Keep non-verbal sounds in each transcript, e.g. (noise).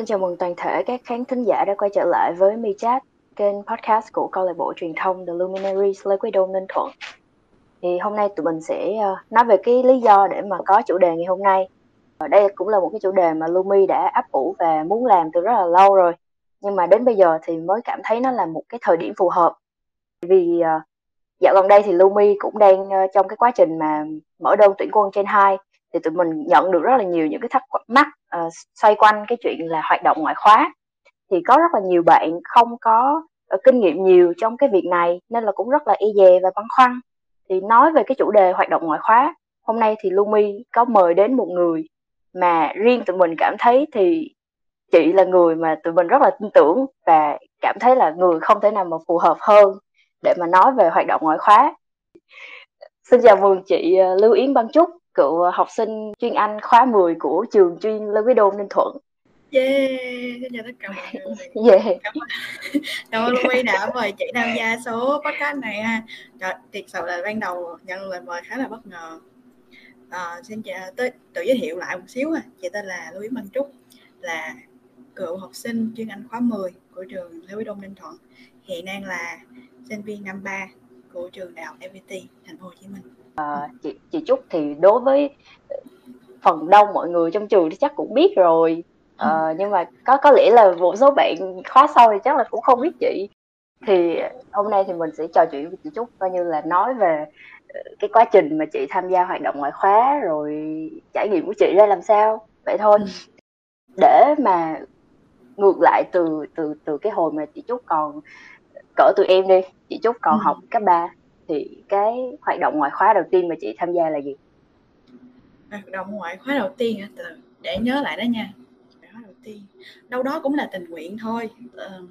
Xin chào mừng toàn thể các khán thính giả đã quay trở lại với Mi Chat, kênh podcast của câu lạc bộ truyền thông The Luminaries Lê Quý Đôn Ninh Thuận. Thì hôm nay tụi mình sẽ ờ, nói về cái lý do để mà có chủ đề ngày hôm nay. Ở đây cũng là một cái chủ đề mà Lumi đã ấp ủ và muốn làm từ rất là lâu rồi. Nhưng mà đến bây giờ thì mới cảm thấy nó là một cái thời điểm phù hợp. Vì ờ, dạo gần đây thì Lumi cũng đang ờ, trong cái quá trình mà mở đơn tuyển quân trên hai thì tụi mình nhận được rất là nhiều những cái thắc mắc uh, xoay quanh cái chuyện là hoạt động ngoại khóa. Thì có rất là nhiều bạn không có uh, kinh nghiệm nhiều trong cái việc này nên là cũng rất là e dè và băn khoăn. Thì nói về cái chủ đề hoạt động ngoại khóa hôm nay thì Lumi có mời đến một người mà riêng tụi mình cảm thấy thì chị là người mà tụi mình rất là tin tưởng và cảm thấy là người không thể nào mà phù hợp hơn để mà nói về hoạt động ngoại khóa. Xin chào mừng chị ờ, Lưu Yến Băng Trúc cựu học sinh chuyên Anh khóa 10 của trường chuyên Lê Quý Đôn Ninh Thuận. Yeah, xin chào tất cả mọi người. (laughs) Yeah. Cảm ơn, cảm ơn Louis đã mời chị tham gia số podcast này ha. Trời, thiệt sự là ban đầu nhận lời mời khá là bất ngờ. À, xin chào, tới tự giới thiệu lại một xíu ha. Chị tên là Louis Văn Trúc, là cựu học sinh chuyên Anh khóa 10 của trường Lê Quý Đôn Ninh Thuận. Hiện đang là sinh viên năm 3 của trường Đại học FPT Thành phố Hồ Chí Minh à, chị chị Trúc thì đối với phần đông mọi người trong trường thì chắc cũng biết rồi. À, nhưng mà có có lẽ là một số bạn khóa sau thì chắc là cũng không biết chị. Thì hôm nay thì mình sẽ trò chuyện với chị Trúc coi như là nói về ờ, cái quá trình mà chị tham gia hoạt động ngoại khóa rồi trải nghiệm của chị ra làm sao. Vậy thôi. Ừ. để mà ngược lại từ từ từ cái hồi mà chị Trúc còn cỡ tụi em đi. Chị Trúc còn ừ. học cấp 3 thì cái hoạt động ngoại khóa đầu tiên mà chị tham gia là gì? Hoạt động ngoại khóa đầu tiên để nhớ lại đó nha. Khóa đầu tiên. Đâu đó cũng là tình nguyện thôi. Ờ,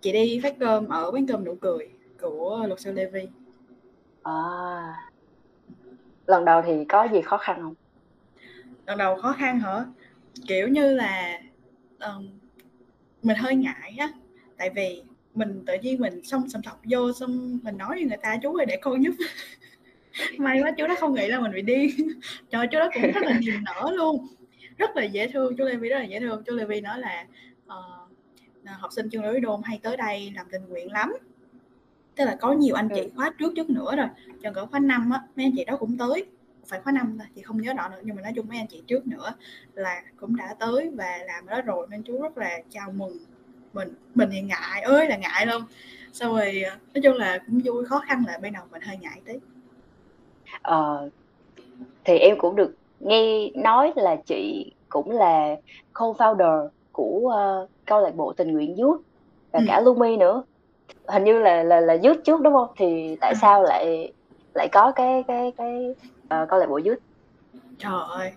chị đi phát cơm ở quán cơm nụ cười của luật sư Levi à. Lần đầu thì có gì khó khăn không? Lần đầu khó khăn hả? Kiểu như là um, mình hơi ngại á. Tại vì mình tự nhiên mình xong sầm sọc vô xong mình nói với người ta chú ơi để con giúp. (laughs) May quá chú đó không nghĩ là mình bị đi trời chú đó cũng rất là niềm nở luôn. Rất là dễ thương chú Levi rất là dễ thương. Chú Levi nói là uh, học sinh trường lưới đôn hay tới đây làm tình nguyện lắm. Tức là có nhiều anh chị ừ. khóa trước chút nữa rồi. Chừng cỡ khóa năm á mấy anh chị đó cũng tới. Phải khóa năm thôi chị không nhớ rõ nữa nhưng mà nói chung mấy anh chị trước nữa là cũng đã tới và làm đó rồi nên chú rất là chào mừng mình mình thì ngại ơi là ngại luôn xong rồi ờ, nói chung là cũng vui khó khăn là ban đầu mình hơi ngại tí. Ờ, thì em cũng được nghe nói là chị cũng là co-founder của uh, câu lạc bộ tình nguyện youth và ừ. cả Lumi nữa. Hình như là là là youth trước đúng không? Thì tại ừ. sao lại lại có cái cái cái uh, câu lạc bộ youth? Trời ơi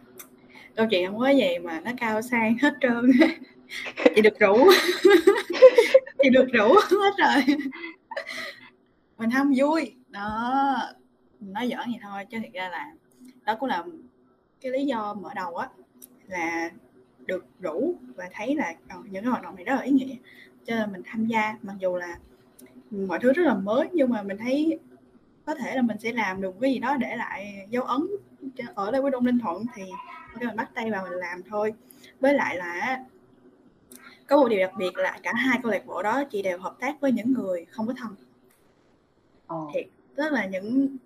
câu chuyện không có gì mà nó cao sang hết trơn (laughs) chị được rủ. (laughs) Chị được rủ (laughs) hết rồi. Mình không vui. Đó. Nói giỡn vậy thôi, chứ thật ra là đó cũng là cái lý do mở đầu á, là được rủ và thấy là ờ, những cái hoạt động này rất là ý nghĩa cho nên mình tham gia. Mặc dù là mọi thứ rất là mới, nhưng mà mình thấy có thể là mình sẽ làm được cái gì đó để lại dấu ấn ở đây với Đông Ninh Thuận thì mình bắt tay vào mình làm thôi. Với lại là có một điều đặc biệt là cả hai câu lạc bộ đó chị đều hợp tác với những người không có thân. Oh. thiệt tức là những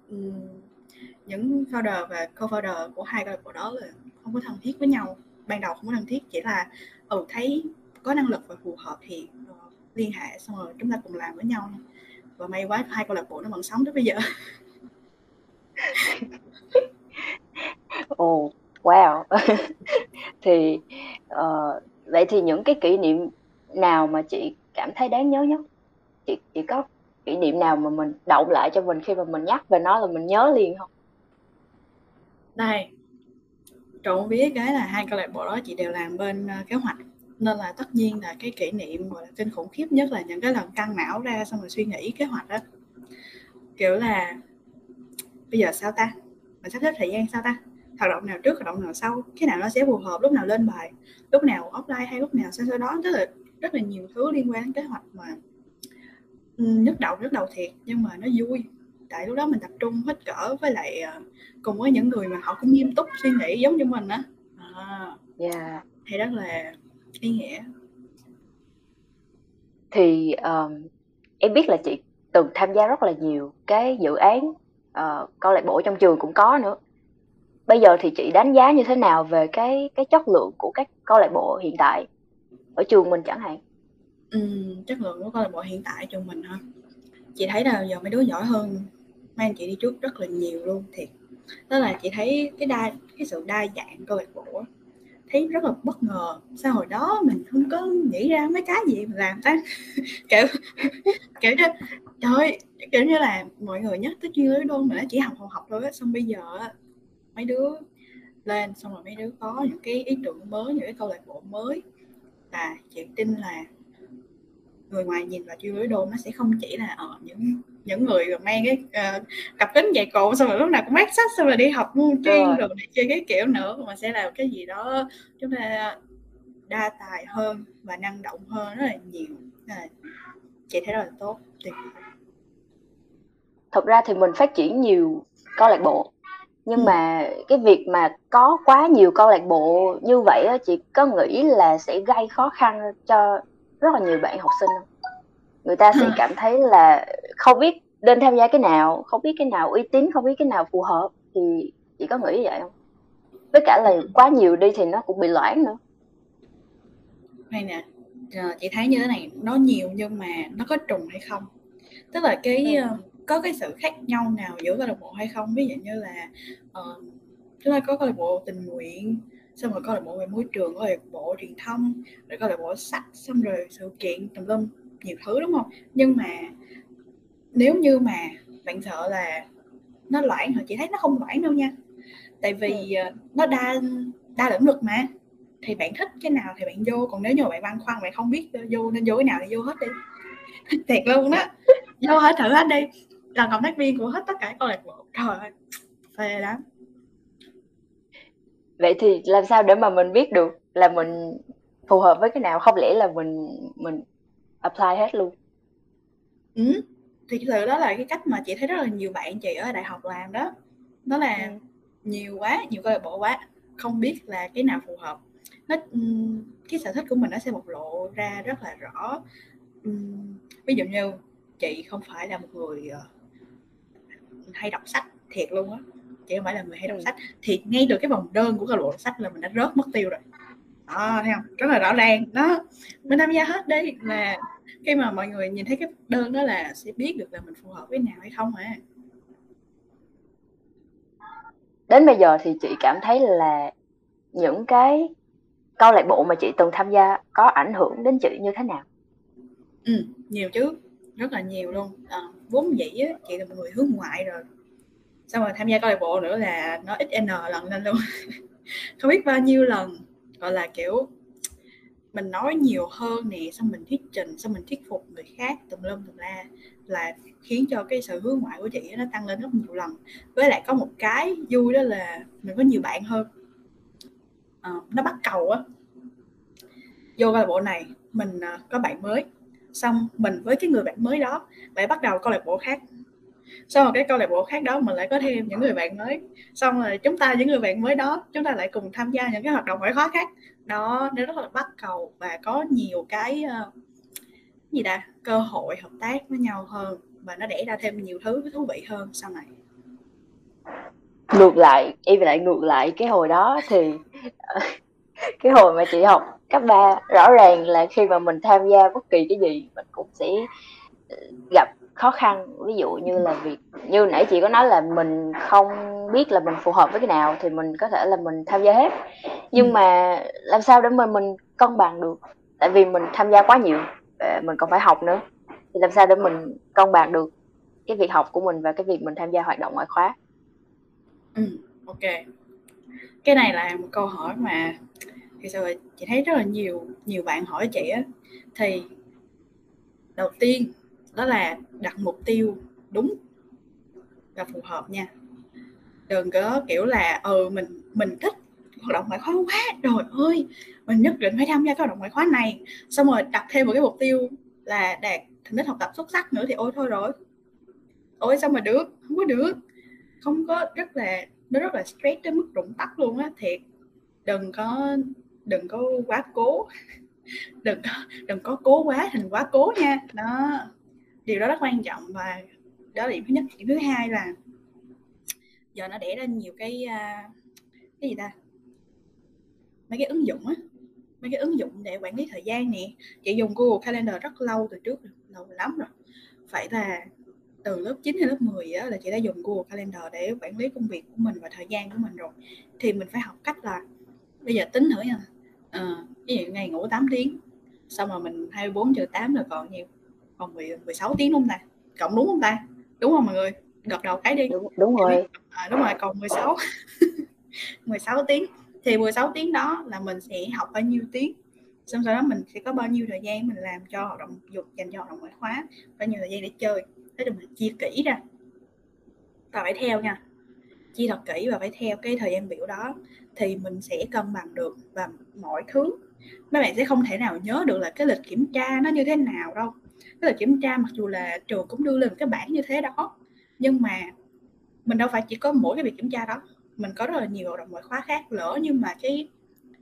những founder và co-founder của hai câu lạc bộ đó là không có thân thiết với nhau. Ban đầu không có thân thiết chỉ là ừ thấy có năng lực và phù hợp thì uh, liên hệ xong rồi chúng ta cùng làm với nhau. Và may quá hai câu lạc bộ nó vẫn sống đến bây giờ. (laughs) Ồ oh, wow. (laughs) Thì uh, vậy thì những cái kỷ niệm nào mà chị cảm thấy đáng nhớ nhất? Chị chị có kỷ niệm nào mà mình động lại cho mình khi mà mình nhắc về nó là mình nhớ liền không? Đây, trộn biết cái là hai câu lạc bộ đó chị đều làm bên ờ, kế hoạch. Nên là tất nhiên là cái kỷ niệm gọi là kinh khủng khiếp nhất là những cái lần căng não ra xong rồi suy nghĩ kế hoạch đó kiểu là, bây giờ sao ta? Mình sắp xếp thời gian sao ta? Hoạt động nào trước hoạt động nào sau cái nào nó sẽ phù hợp lúc nào lên bài lúc nào offline hay lúc nào sau sau đó tức là rất là nhiều thứ liên quan đến kế hoạch mà nhức đầu nhức đầu thiệt nhưng mà nó vui. Tại lúc đó mình tập trung hết cỡ với lại uh, cùng với những người mà họ cũng nghiêm túc suy nghĩ giống như mình á. À, yeah. thì rất là ý nghĩa. Thì um, em biết là chị từng tham gia rất là nhiều cái dự án uh, câu lạc bộ trong trường cũng có nữa bây giờ thì chị đánh giá như thế nào về cái cái chất lượng của các câu lạc bộ hiện tại? Ở trường mình chẳng hạn. Ừ, chất lượng của câu lạc bộ hiện tại trường mình hả? Chị thấy là giờ mấy đứa giỏi hơn mấy anh chị đi trước rất là nhiều luôn thiệt. Đó là chị thấy cái đa cái sự đa dạng câu lạc bộ thấy rất là bất ngờ. Sao hồi đó mình không có nghĩ ra mấy cái gì mà làm ta? (laughs) Kiểu kiểu như trời kiểu như là mọi người nhắc tới chuyên lý đôn mà nó chỉ học học học thôi á xong bây giờ mấy đứa lên xong rồi mấy đứa có những cái ý tưởng mới những cái câu lạc bộ mới. Và chị tin là người ngoài nhìn vào chuyên lý đôn nó sẽ không chỉ là ở uh, những những người mang cái uh, cặp kính dày cộm xong rồi lúc nào cũng mát sách xong rồi đi học môn chuyên rồi. để chơi cái kiểu nữa. Mà sẽ làm cái gì đó chúng ta đa tài hơn và năng động hơn rất là nhiều. À, chị thấy rất là tốt. Tuyệt thật ra thì mình phát triển nhiều câu lạc bộ nhưng ừ. mà cái việc mà có quá nhiều câu lạc bộ như vậy á chị có nghĩ là sẽ gây khó khăn cho rất là nhiều bạn học sinh không? Người ta sẽ cảm thấy là không biết nên tham gia cái nào không biết cái nào uy tín không biết cái nào phù hợp thì chị có nghĩ vậy không? Với cả là quá nhiều đi thì nó cũng bị loãng nữa. Này nè. Chị thấy như thế này nó nhiều nhưng mà nó có trùng hay không? Tức là cái ừ. Có cái sự khác nhau nào giữa câu lạc bộ hay không? Ví dụ như là uh, chúng ta có câu lạc bộ tình nguyện xong rồi câu lạc bộ về môi trường câu lạc bộ truyền thông rồi câu lạc bộ sách xong rồi sự kiện tùm lum nhiều thứ đúng không? Nhưng mà nếu như mà bạn sợ là nó loãng hả chị thấy nó không loãng đâu nha. Tại vì ừ. Ờ, nó đa đa lĩnh vực mà. Thì bạn thích cái nào thì bạn vô còn nếu như bạn băn khoăn bạn không biết vô nên vô cái nào thì vô hết đi. (laughs) Thiệt luôn đó. Vô hết thử hết đi là cộng tác viên của hết tất cả câu lạc bộ. Trời ơi phê lắm. Vậy thì làm sao để mà mình biết được là mình phù hợp với cái nào? Không lẽ là mình mình apply hết luôn? Ừ thì sự đó là cái cách mà chị thấy rất là nhiều bạn chị ở đại học làm đó. Đó là ừ. nhiều quá nhiều câu lạc bộ quá không biết là cái nào phù hợp. Nó cái sở thích của mình nó sẽ bộc lộ ra rất là rõ. Ví dụ như chị không phải là một người ờ, hay đọc sách thiệt luôn á. Chị không phải là người hay đọc ừ. sách thì ngay từ cái vòng đơn của câu lạc bộ sách là mình đã rớt mất tiêu rồi. Đó thấy không? Rất là rõ ràng. Đó mình tham gia hết đấy là khi mà mọi người nhìn thấy cái đơn đó là sẽ biết được là mình phù hợp với nào hay không hả đến bây giờ thì chị cảm thấy là những cái câu lạc bộ mà chị từng tham gia có ảnh hưởng đến chị như thế nào? Ừ nhiều chứ. Rất là nhiều luôn. À, vốn dĩ á, chị là một người hướng ngoại rồi. Xong rồi tham gia câu lạc bộ nữa là nó ít n lần lên luôn. (laughs) Không biết bao nhiêu lần gọi là kiểu mình nói nhiều hơn nè xong mình thuyết trình xong mình thuyết phục người khác tùm lum tùm la là khiến cho cái sự hướng ngoại của chị nó tăng lên rất nhiều lần. Với lại có một cái vui đó là mình có nhiều bạn hơn. À, nó bắt cầu á. Vô câu lạc bộ này mình ờ, có bạn mới xong mình với cái người bạn mới đó lại bắt đầu câu lạc bộ khác. Xong rồi cái câu lạc bộ khác đó mình lại có thêm những người bạn mới. Xong rồi chúng ta những người bạn mới đó chúng ta lại cùng tham gia những cái hoạt động ngoại khóa khác. Đó nó rất là bắt cầu và có nhiều cái uh, gì đã cơ hội hợp tác với nhau hơn và nó đẻ ra thêm nhiều thứ thú vị hơn sau này. Ngược lại em lại ngược lại cái hồi đó thì ờ, (laughs) cái hồi mà chị học cấp 3 rõ ràng là khi mà mình tham gia bất kỳ cái gì mình cũng sẽ ờ, gặp khó khăn. Ví dụ như là việc như nãy chị có nói là mình không biết là mình phù hợp với cái nào thì mình có thể là mình tham gia hết. Nhưng ừ. mà làm sao để mà mình cân bằng được? Tại vì mình tham gia quá nhiều mình còn phải học nữa. Thì làm sao để mình cân bằng được cái việc học của mình và cái việc mình tham gia hoạt động ngoại khóa? Ừ, ok. Cái này là một câu hỏi mà thì sao chị thấy rất là nhiều nhiều bạn hỏi chị á, thì đầu tiên đó là đặt mục tiêu đúng và phù hợp nha. Đừng có kiểu là ừ mình mình thích hoạt động ngoại khóa quá rồi ơi, mình nhất định phải tham gia cái hoạt động ngoại khóa này. Xong rồi đặt thêm một cái mục tiêu là đạt thành tích học tập xuất sắc nữa thì ôi, thôi rồi. Ôi, sao mà được? Không có được. Không có, rất là, nó rất là stress đến mức rụng tắt luôn á, thiệt. Đừng có đừng có quá cố. (laughs) Đừng có đừng có cố quá thành quá cố nha. Đó. Điều đó rất quan trọng và đó là điểm thứ nhất. Điểm thứ hai là giờ nó đẻ ra nhiều cái uh, cái gì ta? Mấy cái ứng dụng á. Mấy cái ứng dụng để quản lý thời gian nè. Chị dùng Google Calendar rất lâu từ trước lâu lắm rồi. Phải là từ lớp 9 hay lớp 10 á, là chị đã dùng Google Calendar để quản lý công việc của mình và thời gian của mình rồi. Thì mình phải học cách là bây giờ tính thử nha. À, ví dụ ngày ngủ 8 tiếng xong rồi mình 24 trừ 8 là còn nhiêu? Còn 10, 16 tiếng đúng không ta? Cộng đúng không ta? Đúng không mọi người? Gật đầu cái đi. Đúng, đúng rồi. à, đúng rồi còn 16 16 (laughs) tiếng. Thì 16 tiếng đó là mình sẽ học bao nhiêu tiếng? Xong sau đó mình sẽ có bao nhiêu thời gian mình làm cho hoạt động dục dành cho hoạt động ngoại khóa? Bao nhiêu thời gian để chơi? Thế thì mình chia kỹ ra. Và phải theo nha chia thật kỹ và phải theo cái thời gian biểu đó thì mình sẽ cân bằng được và mọi thứ. Mấy bạn sẽ không thể nào nhớ được là cái lịch kiểm tra nó như thế nào đâu. Cái lịch kiểm tra mặc dù là trường cũng đưa lên cái bảng như thế đó, nhưng mà mình đâu phải chỉ có mỗi cái việc kiểm tra đó. Mình có rất là nhiều hoạt động ngoại khóa khác lỡ nhưng mà cái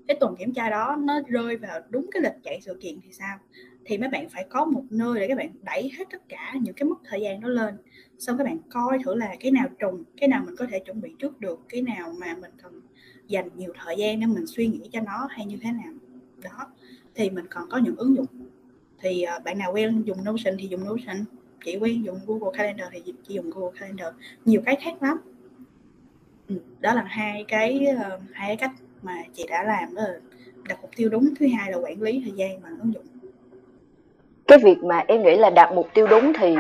cái tuần kiểm tra đó nó rơi vào đúng cái lịch chạy sự kiện thì sao? Thì mấy bạn phải có một nơi để các bạn đẩy hết tất cả những cái mức thời gian đó lên xong các bạn coi thử là cái nào trùng cái nào mình có thể chuẩn bị trước được cái nào mà mình cần dành nhiều thời gian để mình suy nghĩ cho nó hay như thế nào. Đó thì mình còn có những ứng dụng. Thì à, bạn nào quen dùng Notion thì dùng Notion chị quen dùng Google Calendar thì chị dùng Google Calendar. Nhiều cái khác lắm. Ừ, đó là hai cái ờ, hai cái cách mà chị đã làm đó. Là đặt mục tiêu đúng thứ hai là quản lý thời gian bằng ứng dụng. Cái việc mà em nghĩ là đặt mục tiêu đúng thì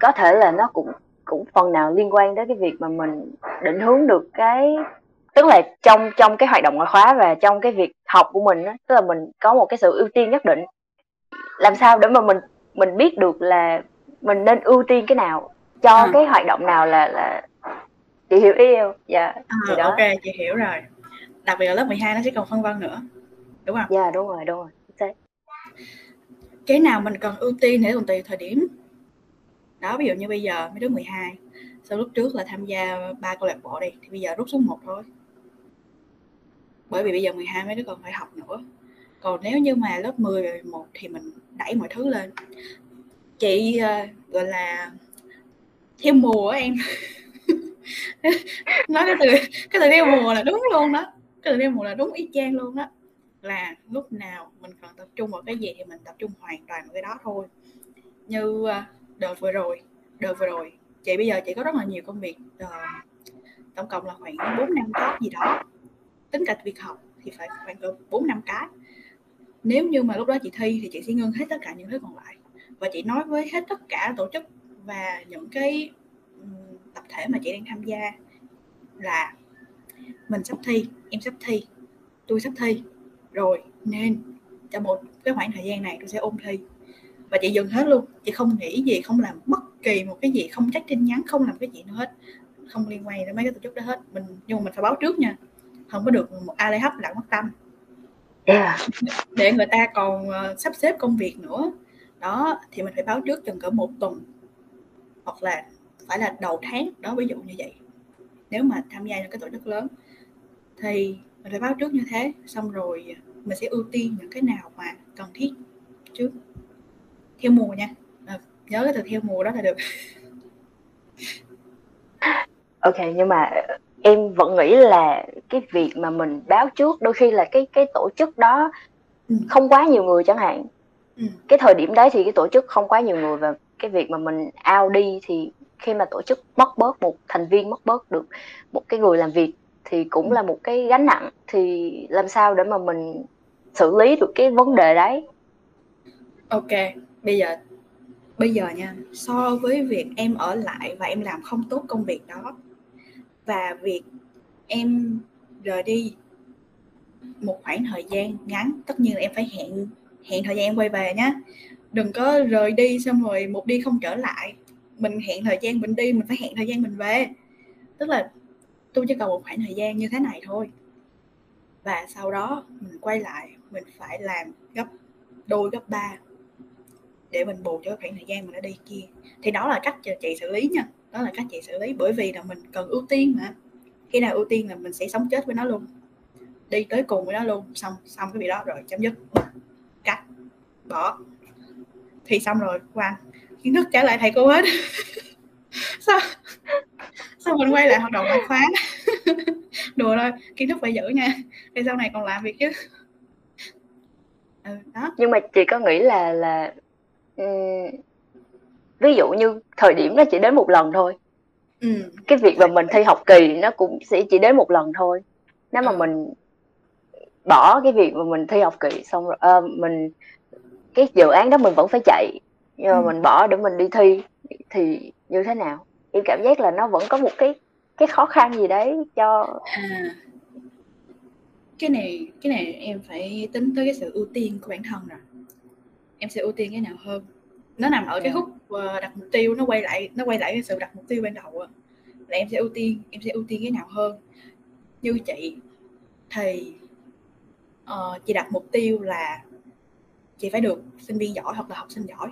có thể là nó cũng cũng phần nào liên quan đến cái việc mà mình định hướng được cái tức là trong trong cái hoạt động ngoại khóa và trong cái việc học của mình đó, tức là mình có một cái sự ưu tiên nhất định. Làm sao để mà mình mình biết được là mình nên ưu tiên cái nào cho à. cái hoạt động nào là là chị hiểu ý không dạ à, đó. ok chị hiểu rồi. Đặc biệt là lớp 12 nó sẽ còn phân vân nữa đúng không? Dạ đúng rồi đúng rồi cái nào mình cần ưu tiên để còn tùy thời điểm đó ví dụ như bây giờ mấy đứa 12 sau lúc trước là tham gia ba câu lạc bộ đi thì bây giờ rút xuống một thôi. Bởi vì bây giờ 12 mấy đứa còn phải học nữa. Còn nếu như mà lớp 10 và 11 thì mình đẩy mọi thứ lên. Chị uh, gọi là theo mùa á em. (laughs) Nói cái từ cái từ theo mùa là đúng luôn đó. Cái từ theo mùa là đúng y chang luôn đó. Là lúc nào mình cần tập trung vào cái gì thì mình tập trung hoàn toàn vào cái đó thôi. Như uh, đợt vừa rồi đợt vừa rồi. Chị bây giờ chị có rất là nhiều công việc uh, tổng cộng là khoảng bốn năm cái gì đó. Tính cả việc học thì phải khoảng bốn năm cái. Nếu như mà lúc đó chị thi thì chị sẽ ngưng hết tất cả những thứ còn lại. Và chị nói với hết tất cả tổ chức và những cái tập thể mà chị đang tham gia là mình sắp thi em sắp thi tôi sắp thi. Rồi nên trong một cái khoảng thời gian này tôi sẽ ôn thi và chị dừng hết luôn. Chị không nghĩ gì, không làm bất kỳ một cái gì, không chắc tin nhắn, không làm cái gì nữa hết. Không liên quan đến mấy cái tổ chức đó hết. Mình, nhưng mà mình phải báo trước nha. Không có được một ai hấp lặng mất tâm. Yeah. để người ta còn ờ, sắp xếp công việc nữa. Đó, thì mình phải báo trước chừng cỡ một tuần. Hoặc là phải là đầu tháng. Đó, ví dụ như vậy. Nếu mà tham gia những cái tổ chức lớn. Thì mình phải báo trước như thế. Xong rồi mình sẽ ưu tiên những cái nào mà cần thiết trước theo mùa nha à, nhớ cái từ theo mùa đó là được ok nhưng mà em vẫn nghĩ là cái việc mà mình báo trước đôi khi là cái cái tổ chức đó ừ. không quá nhiều người chẳng hạn ừ. cái thời điểm đấy thì cái tổ chức không quá nhiều người và cái việc mà mình out đi thì khi mà tổ chức mất bớt một thành viên mất bớt được một cái người làm việc thì cũng ừ. là một cái gánh nặng thì làm sao để mà mình xử lý được cái vấn đề đấy ok bây giờ bây giờ nha, so với việc em ở lại và em làm không tốt công việc đó và việc em rời đi một khoảng thời gian ngắn, tất nhiên là em phải hẹn hẹn thời gian em quay về nhé đừng có rời đi xong rồi một đi không trở lại. Mình hẹn thời gian mình đi, mình phải hẹn thời gian mình về. Tức là tôi chỉ cần một khoảng thời gian như thế này thôi. Và sau đó mình quay lại, mình phải làm gấp, đôi gấp ba để mình bù cho khoảng thời gian mình đã đi kia. Thì đó là cách chị xử lý nha đó là cách chị xử lý bởi vì là mình cần ưu tiên mà. Khi nào ưu tiên là mình sẽ sống chết với nó luôn đi tới cùng với nó luôn xong xong cái việc đó rồi chấm dứt. Cắt bỏ. Thì xong rồi qua kiến thức trả lại thầy cô hết. (laughs) Sao? Sao mình quay lại hoạt động ngoại khóa? (laughs) Đùa thôi kiến thức phải giữ nha. Thì sau này còn làm việc chứ. Ừ, đó. Nhưng mà chị có nghĩ là là ví dụ như thời điểm nó chỉ đến một lần thôi ừ. cái việc mà mình thi học kỳ nó cũng sẽ chỉ đến một lần thôi nếu mà ừ. mình bỏ cái việc mà mình thi học kỳ xong rồi uh, mình cái dự án đó mình vẫn phải chạy nhưng mà ừ. mình bỏ để mình đi thi thì như thế nào em cảm giác là nó vẫn có một cái cái khó khăn gì đấy cho à, cái này cái này em phải tính tới cái sự ưu tiên của bản thân rồi em sẽ ưu tiên cái nào hơn. Nó nằm ở cái khúc uh, đặt mục tiêu nó quay lại nó quay lại cái sự đặt mục tiêu ban đầu là em sẽ ưu tiên em sẽ ưu tiên cái nào hơn. Như chị thì uh, chị đặt mục tiêu là chị phải được sinh viên giỏi hoặc là học sinh giỏi.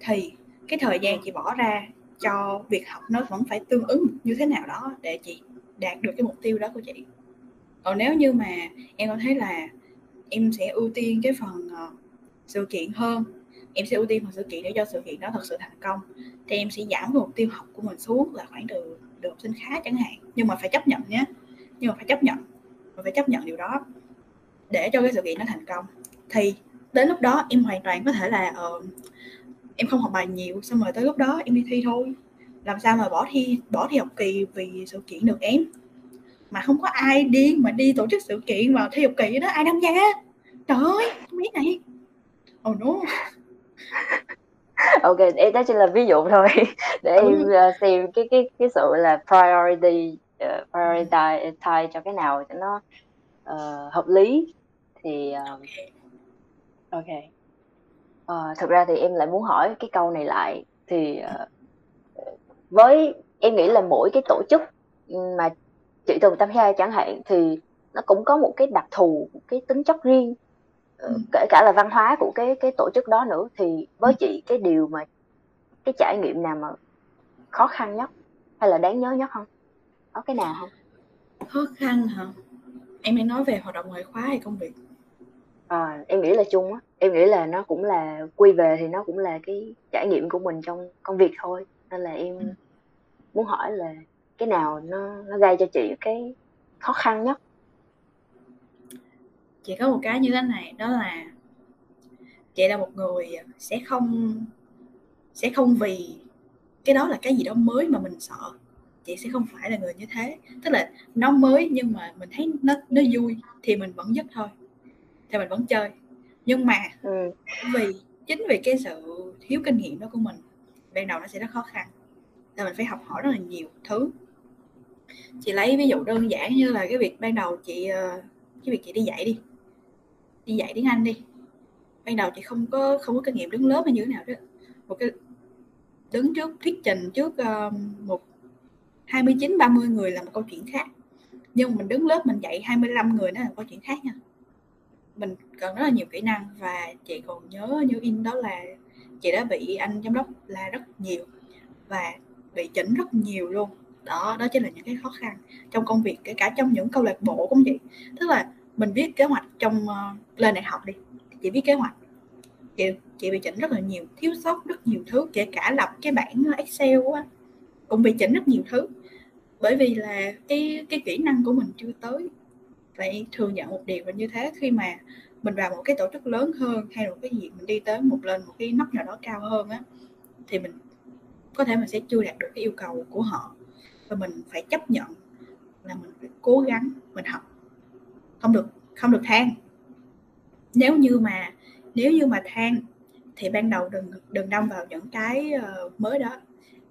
Thì cái thời gian chị bỏ ra cho việc học nó vẫn phải tương ứng như thế nào đó để chị đạt được cái mục tiêu đó của chị. Còn nếu như mà em có thấy là em sẽ ưu tiên cái phần uh, sự kiện hơn. Em sẽ ưu tiên phần sự kiện để cho sự kiện đó thật sự thành công. Thì em sẽ giảm mục tiêu học của mình xuống là khoảng từ được học sinh khá chẳng hạn. Nhưng mà phải chấp nhận nhé. Nhưng mà phải chấp nhận. Và phải chấp nhận điều đó để cho cái sự kiện nó thành công. Thì đến lúc đó em hoàn toàn có thể là uh, em không học bài nhiều xong rồi tới lúc đó em đi thi thôi. Làm sao mà bỏ thi bỏ thi học kỳ vì sự kiện được em? Mà không có ai điên mà đi tổ chức sự kiện vào thi học kỳ đó ai tham gia? Trời ơi không biết này oh no ok em đó chỉ là ví dụ thôi. (laughs) Để em uh, xem cái cái cái sự là priority uh, prioritize cho cái nào cho nó uh, hợp lý. Thì uh, ok. Uh, thực ra thì em lại muốn hỏi cái câu này lại. Thì uh, với em nghĩ là mỗi cái tổ chức mà chị từng tham gia chẳng hạn thì nó cũng có một cái đặc thù cái tính chất riêng. Kể cả là văn hóa của cái cái tổ chức đó nữa thì với ừ. chị cái điều mà cái trải nghiệm nào mà khó khăn nhất hay là đáng nhớ nhất không? Có cái nào không? Khó khăn hả? Em đang nói về hoạt động ngoại khóa hay công việc? À, em nghĩ là chung á. Em nghĩ là nó cũng là quy về thì nó cũng là cái trải nghiệm của mình trong công việc thôi. Nên là em ừ. muốn hỏi là cái nào nó nó gây cho chị cái khó khăn nhất chị có một cái như thế này đó là chị là một người sẽ không sẽ không vì cái đó là cái gì đó mới mà mình sợ. Chị sẽ không phải là người như thế. Tức là nó mới nhưng mà mình thấy nó nó vui thì mình vẫn dứt thôi thì mình vẫn chơi. Nhưng mà ừ. vì chính vì cái sự thiếu kinh nghiệm đó của mình ban đầu nó sẽ rất khó khăn. Là mình phải học hỏi rất là nhiều thứ. Chị lấy ví dụ đơn giản như là cái việc ban đầu chị ờ, cái việc chị đi dạy đi đi dạy tiếng Anh đi. Ban đầu chị không có không có kinh nghiệm đứng lớp hay như thế nào đó. Một cái đứng trước thuyết trình trước uh, một 29 30 người là một câu chuyện khác. Nhưng mà mình đứng lớp mình dạy 25 người nó là một câu chuyện khác nha. Mình cần rất là nhiều kỹ năng và chị còn nhớ như in đó là chị đã bị anh giám đốc la rất nhiều và bị chỉnh rất nhiều luôn. Đó đó chính là những cái khó khăn trong công việc kể cả trong những câu lạc bộ cũng vậy. Tức là mình viết kế hoạch trong uh, lên đại học đi. Chị viết kế hoạch. Chị chị bị chỉnh rất là nhiều thiếu sót rất nhiều thứ kể cả lập cái bảng excel á cũng bị chỉnh rất nhiều thứ. Bởi vì là cái cái kỹ năng của mình chưa tới. Phải thừa nhận một điều là như thế khi mà mình vào một cái tổ chức lớn hơn hay một cái gì mình đi tới một lên một cái nóc nào đó cao hơn á thì mình có thể mình sẽ chưa đạt được cái yêu cầu của họ. Và mình phải chấp nhận là mình phải cố gắng mình học không được không được than. Nếu như mà nếu như mà than thì ban đầu đừng đừng đâm vào những cái uh, mới đó.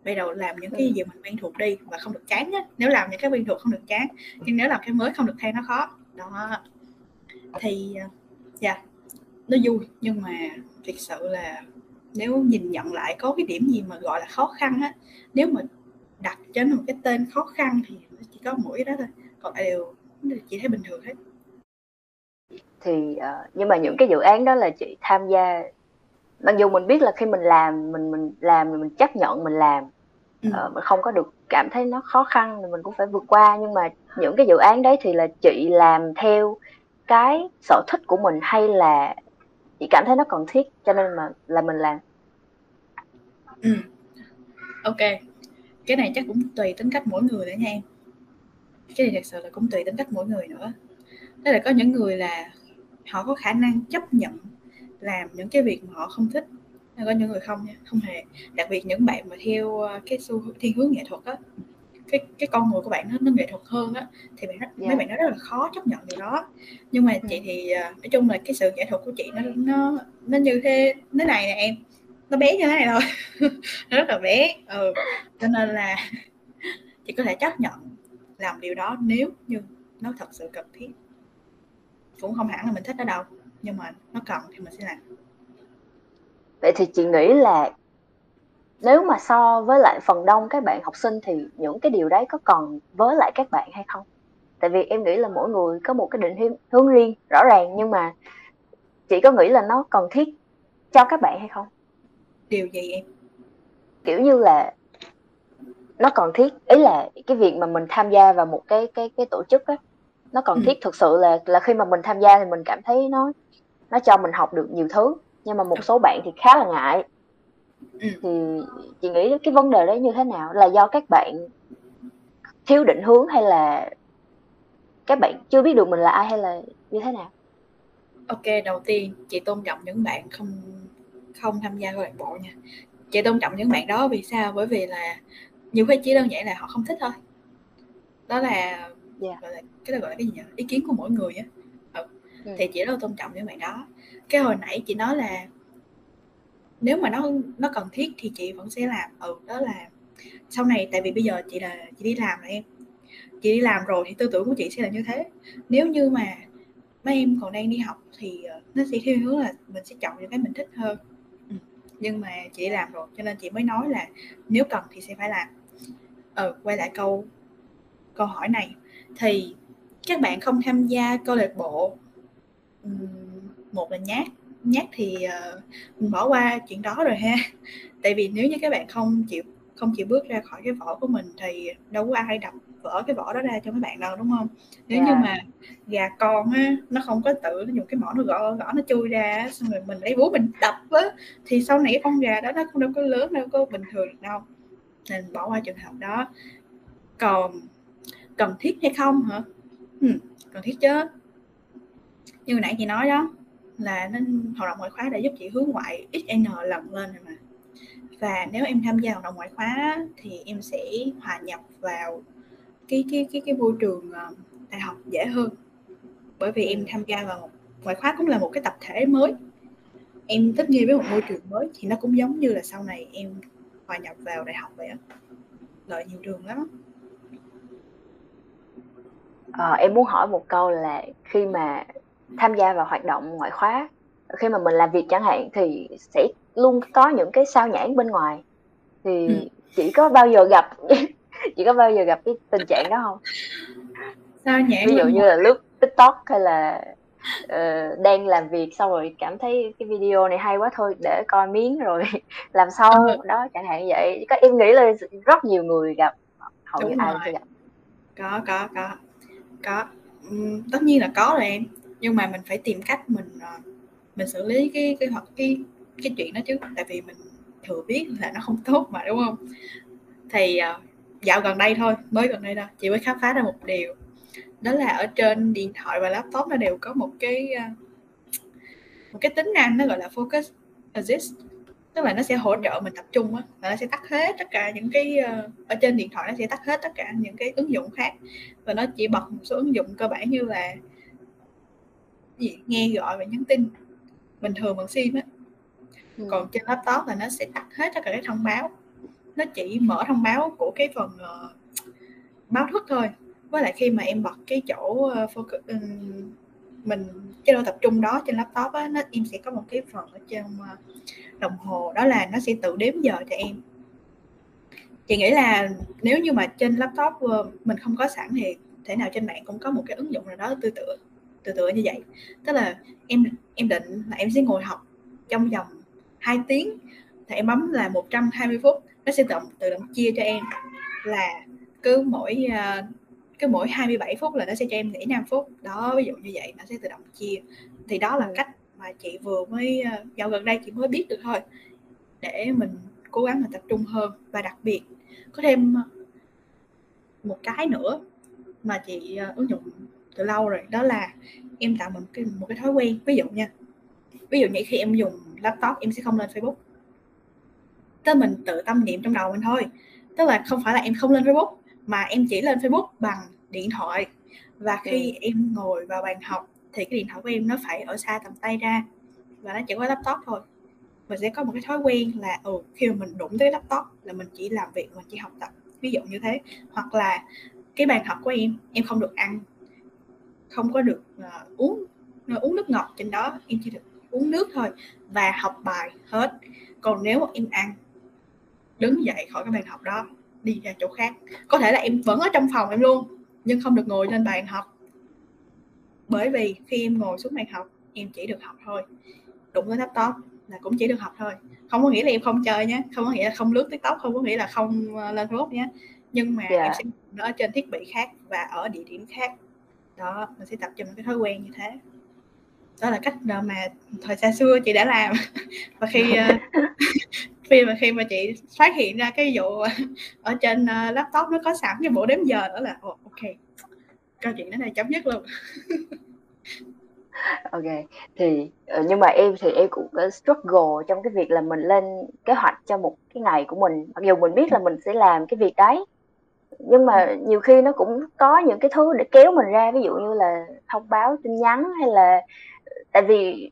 Ban đầu làm những cái ừ. gì mình quen thuộc đi và không được chán nhé nếu làm những cái quen thuộc không được chán nhưng nếu làm cái mới không được than nó khó. Đó. Thì ờ, dạ yeah, nó vui. Nhưng mà thực sự là nếu nhìn nhận lại có cái điểm gì mà gọi là khó khăn á nếu mà đặt cho nó một cái tên khó khăn thì chỉ có mỗi đó thôi. Còn lại đều chỉ thấy bình thường hết thì uh, nhưng mà những cái dự án đó là chị tham gia. Mặc dù mình biết là khi mình làm mình mình làm mình chấp nhận mình làm. Ừ. uh, mình không có được cảm thấy nó khó khăn thì mình cũng phải vượt qua. Nhưng mà những cái dự án đấy thì là chị làm theo cái sở thích của mình hay là chị cảm thấy nó cần thiết cho nên mà là mình làm. Ừ. Ok. Cái này chắc cũng tùy tính cách mỗi người nữa nha em. Cái này thật sự là cũng tùy tính cách mỗi người nữa. Đó là có những người là họ có khả năng chấp nhận làm những cái việc mà họ không thích. Có những người không nha không hề. Đặc biệt những bạn mà theo ờ, cái xu thiên hướng nghệ thuật á cái cái con người của bạn nó nó nghệ thuật hơn á thì bạn yeah. mấy dạ. bạn nó rất là khó chấp nhận điều đó. Nhưng mà chị thì ờ, nói chung là cái sự nghệ thuật của chị nó nó nó như thế thế này nè em nó bé như thế này thôi. (laughs) Nó rất là bé ừ. Cho nên là (laughs) chị có thể chấp nhận làm điều đó nếu như nó thật sự cần thiết cũng không hẳn là mình thích nó đâu nhưng mà nó cần thì mình sẽ làm. Vậy thì chị nghĩ là nếu mà so với lại phần đông các bạn học sinh thì những cái điều đấy có còn với lại các bạn hay không? Tại vì em nghĩ là mỗi người có một cái định hướng, hướng riêng rõ ràng nhưng mà chị có nghĩ là nó cần thiết cho các bạn hay không? Điều gì em? Kiểu như là nó cần thiết ý là cái việc mà mình tham gia vào một cái cái cái tổ chức á nó cần ừ. thiết thực sự là là khi mà mình tham gia thì mình cảm thấy nó nó cho mình học được nhiều thứ. Nhưng mà một số bạn thì khá là ngại. Ừ. thì chị nghĩ cái vấn đề đấy như thế nào? Là do các bạn thiếu định hướng hay là các bạn chưa biết được mình là ai hay là như thế nào? Ok đầu tiên chị tôn trọng những bạn không không tham gia câu lạc bộ nha. Chị tôn trọng những bạn đó vì sao? Bởi vì là nhiều khi chỉ đơn giản là họ không thích thôi. Đó là yeah. Dạ. gọi là cái đó gọi là cái gì nhỉ ý kiến của mỗi người á ừ. ừ. thì chị rất là tôn trọng những bạn đó cái hồi nãy chị nói là nếu mà nó nó cần thiết thì chị vẫn sẽ làm ừ đó là sau này tại vì bây giờ chị là chị đi làm rồi em chị đi làm rồi thì tư tưởng của chị sẽ là như thế nếu như mà mấy em còn đang đi học thì ờ, nó sẽ theo hướng là mình sẽ chọn những cái mình thích hơn ừ. nhưng mà chị đi làm rồi cho nên chị mới nói là nếu cần thì sẽ phải làm ừ quay lại câu câu hỏi này thì các bạn không tham gia câu lạc bộ một là nhát nhát thì uh, mình bỏ qua chuyện đó rồi ha (laughs) tại vì nếu như các bạn không chịu không chịu bước ra khỏi cái vỏ của mình thì đâu có ai đập vỡ cái vỏ đó ra cho mấy bạn đâu đúng không nếu yeah. như dạ. mà gà con á nó không có tự nó dùng cái mỏ nó gõ gõ nó chui ra xong rồi mình lấy búa mình đập á thì sau này cái con gà đó nó không đâu có lớn đâu có bình thường đâu nên bỏ qua trường hợp đó còn cần thiết hay không hả? Ừ, cần thiết chứ. Như nãy chị nói đó là nên hoạt động ngoại khóa để giúp chị hướng ngoại xn lần lên rồi mà. Và nếu em tham gia hoạt động ngoại khóa thì em sẽ hòa nhập vào cái cái cái cái môi trường ờ, đại học dễ hơn. Bởi vì em tham gia vào ngoại khóa cũng là một cái tập thể mới. Em thích nghi với một môi trường mới thì nó cũng giống như là sau này em hòa nhập vào đại học vậy á. Lợi nhiều trường lắm à, em muốn hỏi một câu là khi mà tham gia vào hoạt động ngoại khóa khi mà mình làm việc chẳng hạn thì sẽ luôn có những cái sao nhãn bên ngoài. Thì ừ. chỉ có bao giờ gặp (laughs) chỉ có bao giờ gặp cái tình trạng đó không? Sao nhãn ví dụ như là lướt tiktok hay là uh, đang làm việc xong rồi cảm thấy cái video này hay quá thôi để coi miếng rồi (laughs) làm sau ừ. đó chẳng hạn vậy. Có em nghĩ là rất nhiều người gặp hầu như ai cũng gặp. Có có có có tất nhiên là có rồi em. Nhưng mà mình phải tìm cách mình uh, mình xử lý cái cái hoặc cái cái chuyện đó chứ tại vì mình thừa biết là nó không tốt mà đúng không? Thì uh, dạo gần đây thôi mới gần đây thôi chị mới khám phá ra một điều. Đó là ở trên điện thoại và laptop nó đều có một cái uh, một cái tính năng nó gọi là focus assist tức là nó sẽ hỗ trợ mình tập trung á và nó sẽ tắt hết tất cả những cái uh, ở trên điện thoại nó sẽ tắt hết tất cả những cái ứng dụng khác. Và nó chỉ bật một số ứng dụng cơ bản như là gì? Nghe gọi và nhắn tin. Bình thường bằng sim á. Ừ. còn trên laptop là nó sẽ tắt hết tất cả các thông báo. Nó chỉ mở thông báo của cái phần uh, báo thức thôi. Với lại khi mà em bật cái chỗ uh, focus, um, mình chế độ tập trung đó trên laptop á nó em sẽ có một cái phần ở trên ờ, đồng hồ đó là nó sẽ tự đếm giờ cho em. Chị nghĩ là nếu như mà trên laptop ờ, mình không có sẵn thì thể nào trên mạng cũng có một cái ứng dụng nào đó tương tự từ từ như vậy. Tức là em em định là em sẽ ngồi học trong vòng 2 tiếng thì em bấm là 120 phút nó sẽ tự động tự động chia cho em là cứ mỗi uh, cứ mỗi 27 phút là nó sẽ cho em nghỉ 5 phút. Đó ví dụ như vậy nó sẽ tự động chia. Thì đó là cách mà chị vừa mới ờ, dạo gần đây chị mới biết được thôi để mình cố gắng mà tập trung hơn. Và đặc biệt có thêm một cái nữa mà chị uh, ứng dụng từ lâu rồi đó là em tạo một cái một cái thói quen. Ví dụ nha ví dụ như khi em dùng laptop em sẽ không lên Facebook. Tức mình tự tâm niệm trong đầu mình thôi. Tức là không phải là em không lên Facebook mà em chỉ lên Facebook bằng điện thoại. Và khi ừ. em ngồi vào bàn học thì cái điện thoại của em nó phải ở xa tầm tay ra và nó chỉ có laptop thôi. Mình sẽ có một cái thói quen là ừ khi mà mình đụng tới laptop là mình chỉ làm việc mình chỉ học tập ví dụ như thế. Hoặc là cái bàn học của em em không được ăn không có được uh, uống uh, uống nước ngọt trên đó em chỉ được uống nước thôi và học bài hết. Còn nếu em ăn đứng dậy khỏi cái bàn học đó đi ra chỗ khác. Có thể là em vẫn ở trong phòng em luôn nhưng không được ngồi lên bàn học. Bởi vì khi em ngồi xuống bàn học em chỉ được học thôi. Đụng tới laptop là cũng chỉ được học thôi. Không có nghĩa là em không chơi nhé không có nghĩa là không lướt tiktok không có nghĩa là không ờ, lên facebook nhé nhưng mà yeah. em dạ. sẽ nó ở trên thiết bị khác và ở địa điểm khác. Đó mình sẽ tập trung cái thói quen như thế. Đó là cách mà thời xa xưa chị đã làm. (laughs) Và khi ờ, (laughs) khi mà khi mà chị phát hiện ra cái vụ (laughs) ở trên ờ, laptop nó có sẵn cái bộ đếm giờ đó là oh, ok câu chuyện đó này chấm dứt luôn. (laughs) Ok thì ờ, nhưng mà em thì em cũng có struggle trong cái việc là mình lên kế hoạch cho một cái ngày của mình. Mặc dù mình biết là mình sẽ làm cái việc đấy nhưng mà nhiều khi nó cũng có những cái thứ để kéo mình ra. Ví dụ như là thông báo tin nhắn hay là tại vì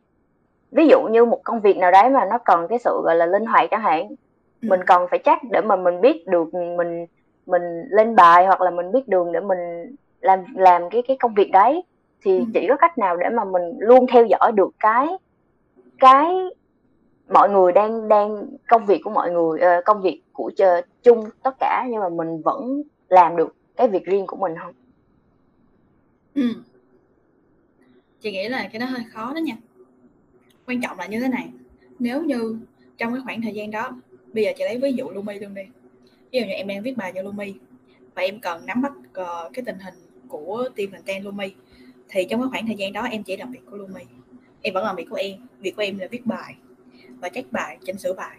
ví dụ như một công việc nào đấy mà nó cần cái sự gọi là linh hoạt chẳng hạn ừ. mình cần phải chắc để mà mình biết được mình mình lên bài hoặc là mình biết đường để mình làm làm cái cái công việc đấy thì ừ. chỉ có cách nào để mà mình luôn theo dõi được cái cái mọi người đang đang công việc của mọi người uh, công việc của chờ, chung tất cả nhưng mà mình vẫn làm được cái việc riêng của mình không ừ. chị nghĩ là cái đó hơi khó đó nha quan trọng là như thế này. Nếu như trong cái khoảng thời gian đó bây giờ chị lấy ví dụ Lumi luôn đi. Ví dụ như em đang viết bài cho Lumi và em cần nắm bắt uh, cái tình hình của team content Lumi thì trong cái khoảng thời gian đó em chỉ làm việc của Lumi. Em vẫn làm việc của em việc của em là viết bài và check bài chỉnh sửa bài.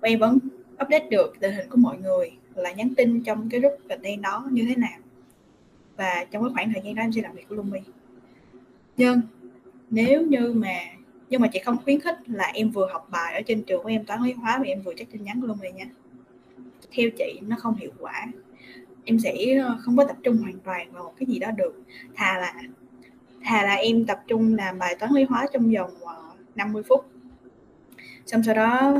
Và em vẫn update được tình hình của mọi người là nhắn tin trong cái group content đó như thế nào. Và trong cái khoảng thời gian đó em sẽ làm việc của Lumi. Nhưng nếu như mà nhưng mà chị không khuyến khích là em vừa học bài ở trên trường của em toán lý hóa và em vừa check tin nhắn luôn Lumi nha. Theo chị, nó không hiệu quả. Em sẽ ờ, không có tập trung hoàn toàn vào một cái gì đó được. Thà là thà là em tập trung làm bài toán lý hóa trong vòng ờ, 50 phút. Xong sau đó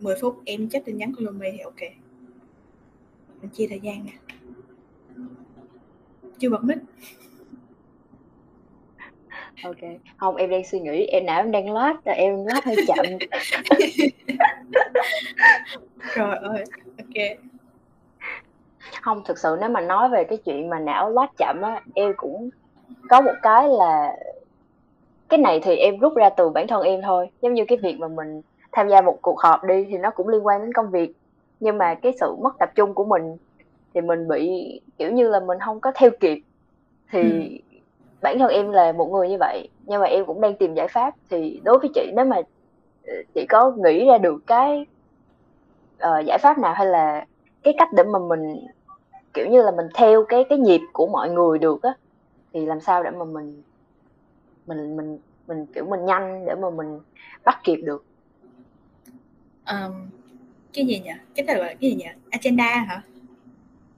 10 phút em check tin nhắn của Lumi thì ok. Mình chia thời gian nè. Chưa bật mic ok. Không em đang suy nghĩ em não em đang loát là em loát hơi chậm? (laughs) Rồi ơi ok. Không thực sự nếu mà nói về cái chuyện mà não loát chậm á em cũng có một cái là cái này thì em rút ra từ bản thân em thôi. Giống như cái việc mà mình tham gia một cuộc họp đi thì nó cũng liên quan đến công việc. Nhưng mà cái sự mất tập trung của mình thì mình bị kiểu như là mình không có theo kịp. Thì ừ bản thân em là một người như vậy nhưng mà em cũng đang tìm giải pháp. Thì đối với chị nếu mà ờ, chị có nghĩ ra được cái uh, giải pháp nào hay là cái cách để mà mình kiểu như là mình theo cái cái nhịp của mọi người được á thì làm sao để mà mình mình mình mình kiểu mình nhanh để mà mình bắt kịp được? Um, cái gì nhỉ? Cái từ là cái gì nhỉ? Agenda hả?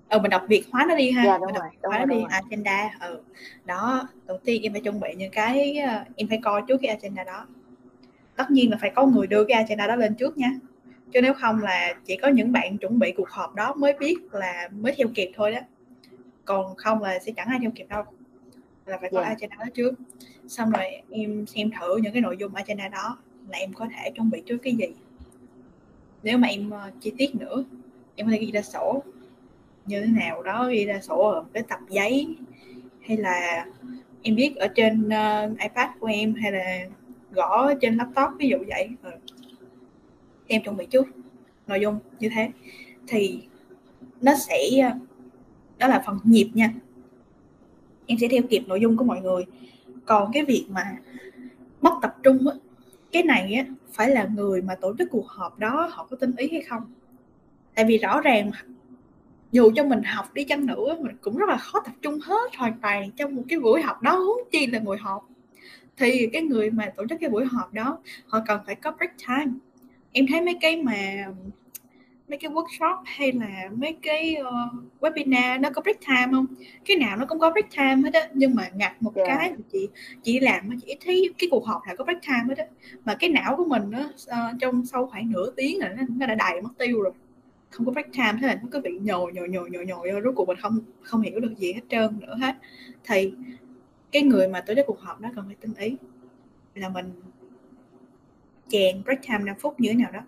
Ờ mình đọc việt hóa nó đi ha. Dạ, đúng mình đọc rồi, đúng hóa rồi, nó đi rồi. agenda. Ừ đó đầu tiên em phải chuẩn bị những cái ờ, em phải coi trước cái agenda đó. Tất nhiên là phải có người đưa cái agenda đó lên trước nha. Chứ nếu không là chỉ có những bạn chuẩn bị cuộc họp đó mới biết là mới theo kịp thôi đó. Còn không là sẽ chẳng ai theo kịp đâu là phải có yeah. agenda đó trước. Xong rồi em xem thử những cái nội dung agenda đó là em có thể chuẩn bị trước cái gì. Nếu mà em uh, chi tiết nữa em có thể ghi ra sổ như thế nào đó ghi ra sổ ở cái tập giấy. Hay là em viết ở trên uh, ipad của em hay là gõ trên laptop ví dụ vậy. Ừ. em chuẩn bị trước nội dung như thế. Thì nó sẽ đó là phần nhịp nha. Em sẽ theo kịp nội dung của mọi người. Còn cái việc mà mất tập trung á, cái này á phải là người mà tổ chức cuộc họp đó họ có tinh ý hay không? Tại vì rõ ràng dù cho mình học đi chăng nữa mình cũng rất là khó tập trung hết hoàn toàn trong một cái buổi học đó huống chi là ngồi họp. Thì cái người mà tổ chức cái buổi họp đó họ cần phải có break time. Em thấy mấy cái mà mấy cái workshop hay là mấy cái uh, webinar nó có break time không? Cái nào nó cũng có break time hết á nhưng mà ngặt một yeah. cái chị chị làm chị thấy cái cuộc họp là có break time hết á. Mà cái não của mình nó uh, trong sau khoảng nửa tiếng là nó, nó đã đầy mất tiêu rồi không có break time, thế là nó cứ bị nhồi nhồi nhồi nhồi nhồi rốt cuộc mình không không hiểu được gì hết trơn nữa hết. Thì cái người mà tổ chức cuộc họp đó cần phải tinh ý là mình chèn break time 5 phút như thế nào đó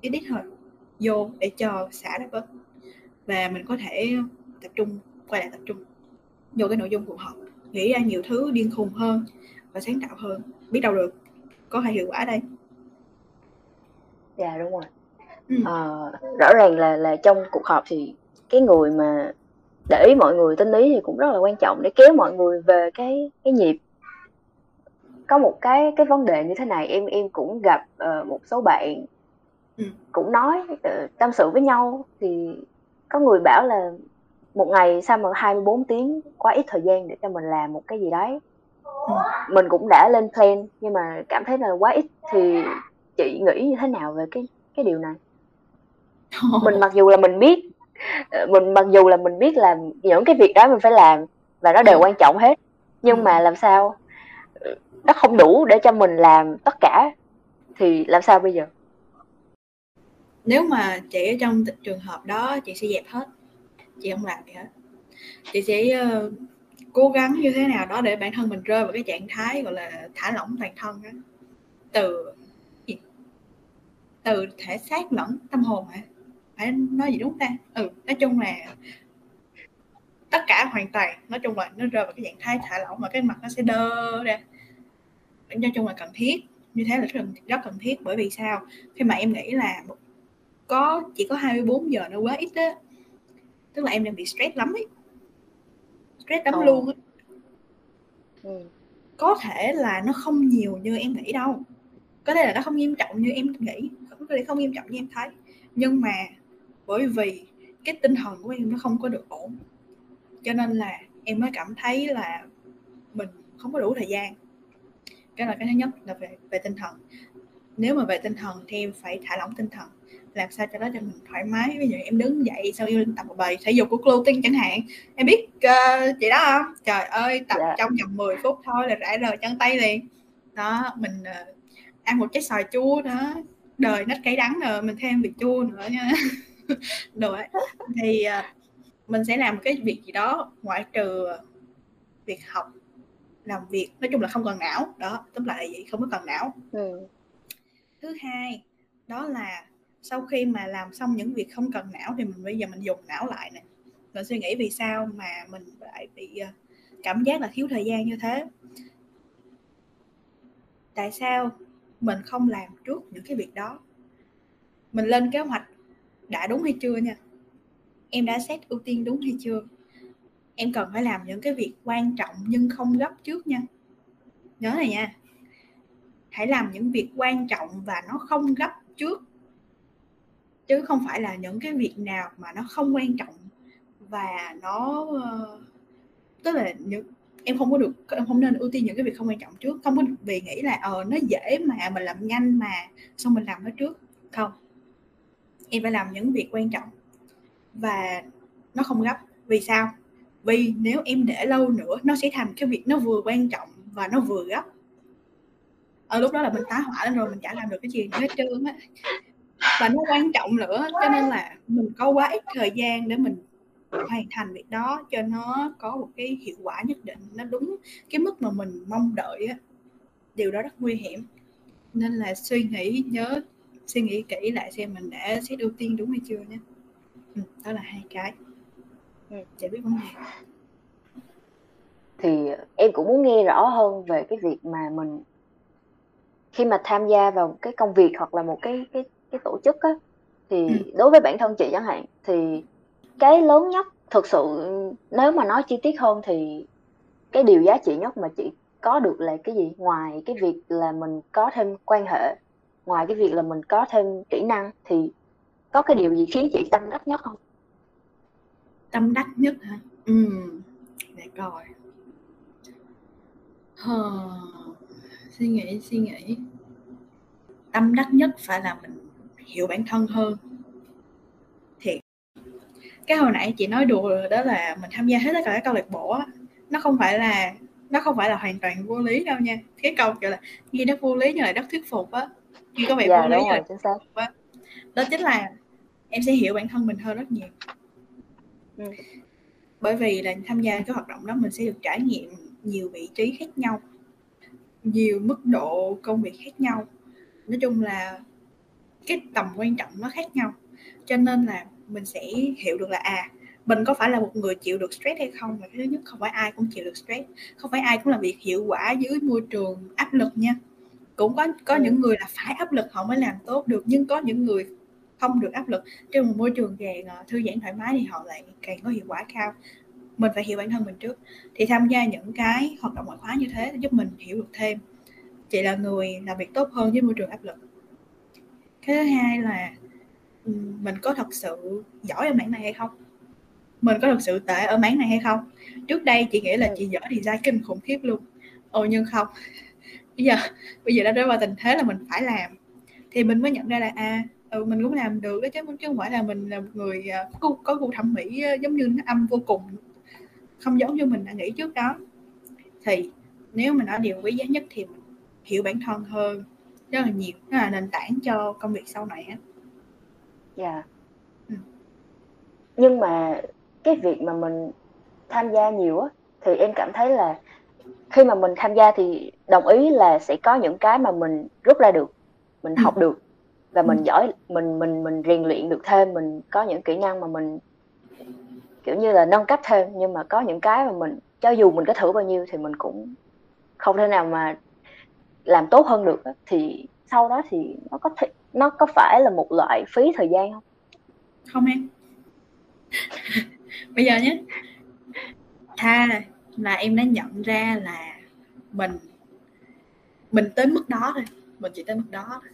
ít thôi, vô để cho xả ra bớt và mình có thể tập trung, quay lại tập trung vô cái nội dung cuộc họp, nghĩ ra nhiều thứ điên khùng hơn và sáng tạo hơn. Biết đâu được, có hay hiệu quả đây. Dạ đúng rồi ừ. à, rõ ràng là là trong cuộc họp thì cái người mà để ý mọi người tinh lý thì cũng rất là quan trọng để kéo mọi người về cái cái nhịp có một cái cái vấn đề như thế này em em cũng gặp uh, một số bạn ừ. cũng nói uh, tâm sự với nhau thì có người bảo là một ngày sao mà 24 tiếng quá ít thời gian để cho mình làm một cái gì đấy ừ. mình cũng đã lên plan nhưng mà cảm thấy là quá ít thì chị nghĩ như thế nào về cái cái điều này mình mặc dù là mình biết ờ, mình mặc dù là mình biết là những cái việc đó mình phải làm và nó đều ừ. quan trọng hết nhưng ừ. mà làm sao nó không đủ để cho mình làm tất cả thì làm sao bây giờ nếu mà chị ở trong trường hợp đó chị sẽ dẹp hết chị không làm gì hết chị sẽ uh, cố gắng như thế nào đó để bản thân mình rơi vào cái trạng thái gọi là thả lỏng toàn thân đó. từ từ thể xác lẫn tâm hồn hả phải nói gì đúng ta? Ừ nói chung là tất cả hoàn toàn nói chung là nó rơi vào cái trạng thái thả lỏng mà cái mặt nó sẽ đơ ra. Nói chung là cần thiết như thế là rất, rất cần thiết. Bởi vì sao? Khi mà em nghĩ là có chỉ có 24 giờ nó quá ít á tức là em đang bị stress lắm ấy. Stress lắm oh. luôn ấy. Ừ. có thể là nó không nhiều như em nghĩ đâu. Có thể là nó không nghiêm trọng như em nghĩ có thể không nghiêm trọng như em thấy. Nhưng mà bởi vì cái tinh thần của em nó không có được ổn. Cho nên là em mới cảm thấy là mình không có đủ thời gian. Cái là cái thứ nhất là về về tinh thần. Nếu mà về tinh thần thì em phải thả lỏng tinh thần làm sao cho đó cho mình thoải mái. Ví dụ em đứng dậy sau yêu tập một bài thể dục của clothing chẳng hạn em biết uh, chị đó không? Trời ơi tập yeah. Dạ. trong vòng 10 phút thôi là rã rời chân tay liền. Đó mình uh, ăn một trái xoài chua đó đời nách cay đắng rồi mình thêm vị chua nữa nha (laughs) (laughs) rồi thì uh, mình sẽ làm cái việc gì đó ngoại trừ việc học làm việc nói chung là không cần não. Đó tóm lại là vậy không có cần não. Ừ. thứ hai đó là sau khi mà làm xong những việc không cần não thì mình bây giờ mình dùng não lại nè. Mình suy nghĩ vì sao mà mình lại bị ờ, cảm giác là thiếu thời gian như thế? Tại sao mình không làm trước những cái việc đó? Mình lên kế hoạch đã đúng hay chưa nha? Em đã xét ưu tiên đúng hay chưa? Em cần phải làm những cái việc quan trọng nhưng không gấp trước nha. Nhớ này nha. Hãy làm những việc quan trọng và nó không gấp trước. Chứ không phải là những cái việc nào mà nó không quan trọng và nó ờ, tức là những, em không có được, em không nên ưu tiên những cái việc không quan trọng trước. Không có vì nghĩ là ờ nó dễ mà, mình làm nhanh mà, xong mình làm nó trước. Không em phải làm những việc quan trọng. Và nó không gấp. Vì sao? Vì nếu em để lâu nữa, nó sẽ thành cái việc nó vừa quan trọng và nó vừa gấp. Ở lúc đó là mình tá hỏa lên rồi, mình chả làm được cái gì hết trơn á. Và nó quan trọng nữa, cho nên là mình có quá ít thời gian để mình hoàn thành việc đó, cho nó có một cái hiệu quả nhất định, nó đúng cái mức mà mình mong đợi á. Điều đó rất nguy hiểm. Nên là suy nghĩ, nhớ suy nghĩ kỹ lại xem mình đã xét ưu tiên đúng hay chưa nhé. Ừ, đó là hai cái. Ừ, giải quyết vấn đề. Thì em cũng muốn nghe rõ hơn về cái việc mà mình khi mà tham gia vào cái công việc hoặc là một cái cái cái tổ chức á thì ừ. đối với bản thân chị chẳng hạn thì cái lớn nhất thực sự nếu mà nói chi tiết hơn thì cái điều giá trị nhất mà chị có được là cái gì? Ngoài cái việc là mình có thêm quan hệ ngoài cái việc là mình có thêm kỹ năng thì có cái điều gì khiến chị tâm đắc nhất không? Tâm đắc nhất hả? Ừ để coi. Hờ, suy nghĩ suy nghĩ. Tâm đắc nhất phải là mình hiểu bản thân hơn. Thiệt. cái hồi nãy chị nói đùa đó là mình tham gia hết tất cả các câu lạc bộ á. Nó không phải là nó không phải là hoàn toàn vô lý đâu nha. Cái câu kiểu là nghe nó vô lý nhưng lại rất thuyết phục á nhưng có vẻ dạ, vô lý rồi, chính xác. Á. đó chính là em sẽ hiểu bản thân mình hơn rất nhiều ừ. bởi vì là tham gia cái hoạt động đó mình sẽ được trải nghiệm nhiều vị trí khác nhau nhiều mức độ công việc khác nhau nói chung là cái tầm quan trọng nó khác nhau cho nên là mình sẽ hiểu được là à mình có phải là một người chịu được stress hay không và cái thứ nhất không phải ai cũng chịu được stress không phải ai cũng làm việc hiệu quả dưới môi trường áp lực nha cũng có có ừ. những người là phải áp lực họ mới làm tốt được nhưng có những người không được áp lực. Trong một môi trường càng ờ, thư giãn thoải mái thì họ lại càng có hiệu quả cao. Mình phải hiểu bản thân mình trước. Thì tham gia những cái hoạt động ngoại khóa như thế giúp mình hiểu được thêm. Chị là người làm việc tốt hơn với môi trường áp lực. Cái thứ hai là mình có thật sự giỏi ở mảng này hay không? Mình có thật sự tệ ở mảng này hay không? Trước đây chị nghĩ là ừ. chị giỏi design kinh khủng khiếp luôn. Ồ nhưng không bây giờ bây giờ đã rơi vào tình thế là mình phải làm thì mình mới nhận ra là à ừ, mình cũng làm được đó chứ chứ không phải là mình là một người à, có, có gu thẩm mỹ giống như nó âm vô cùng không giống như mình đã nghĩ trước đó thì nếu mà nói điều quý giá nhất thì mình hiểu bản thân hơn rất là nhiều đó là nền tảng cho công việc sau này á dạ yeah. ừ. nhưng mà cái việc mà mình tham gia nhiều á thì em cảm thấy là khi mà mình tham gia thì đồng ý là sẽ có những cái mà mình rút ra được mình ừ. học được và mình ừ. giỏi mình mình mình rèn luyện được thêm mình có những kỹ năng mà mình kiểu như là nâng cấp thêm. Nhưng mà có những cái mà mình cho dù mình có thử bao nhiêu thì mình cũng không thể nào mà làm tốt hơn được thì sau đó thì nó có thể nó có phải là một loại phí thời gian không? Không em. (laughs) Bây giờ nhé. Tha là em đã nhận ra là mình mình tới mức đó thôi, mình chỉ tới mức đó thôi.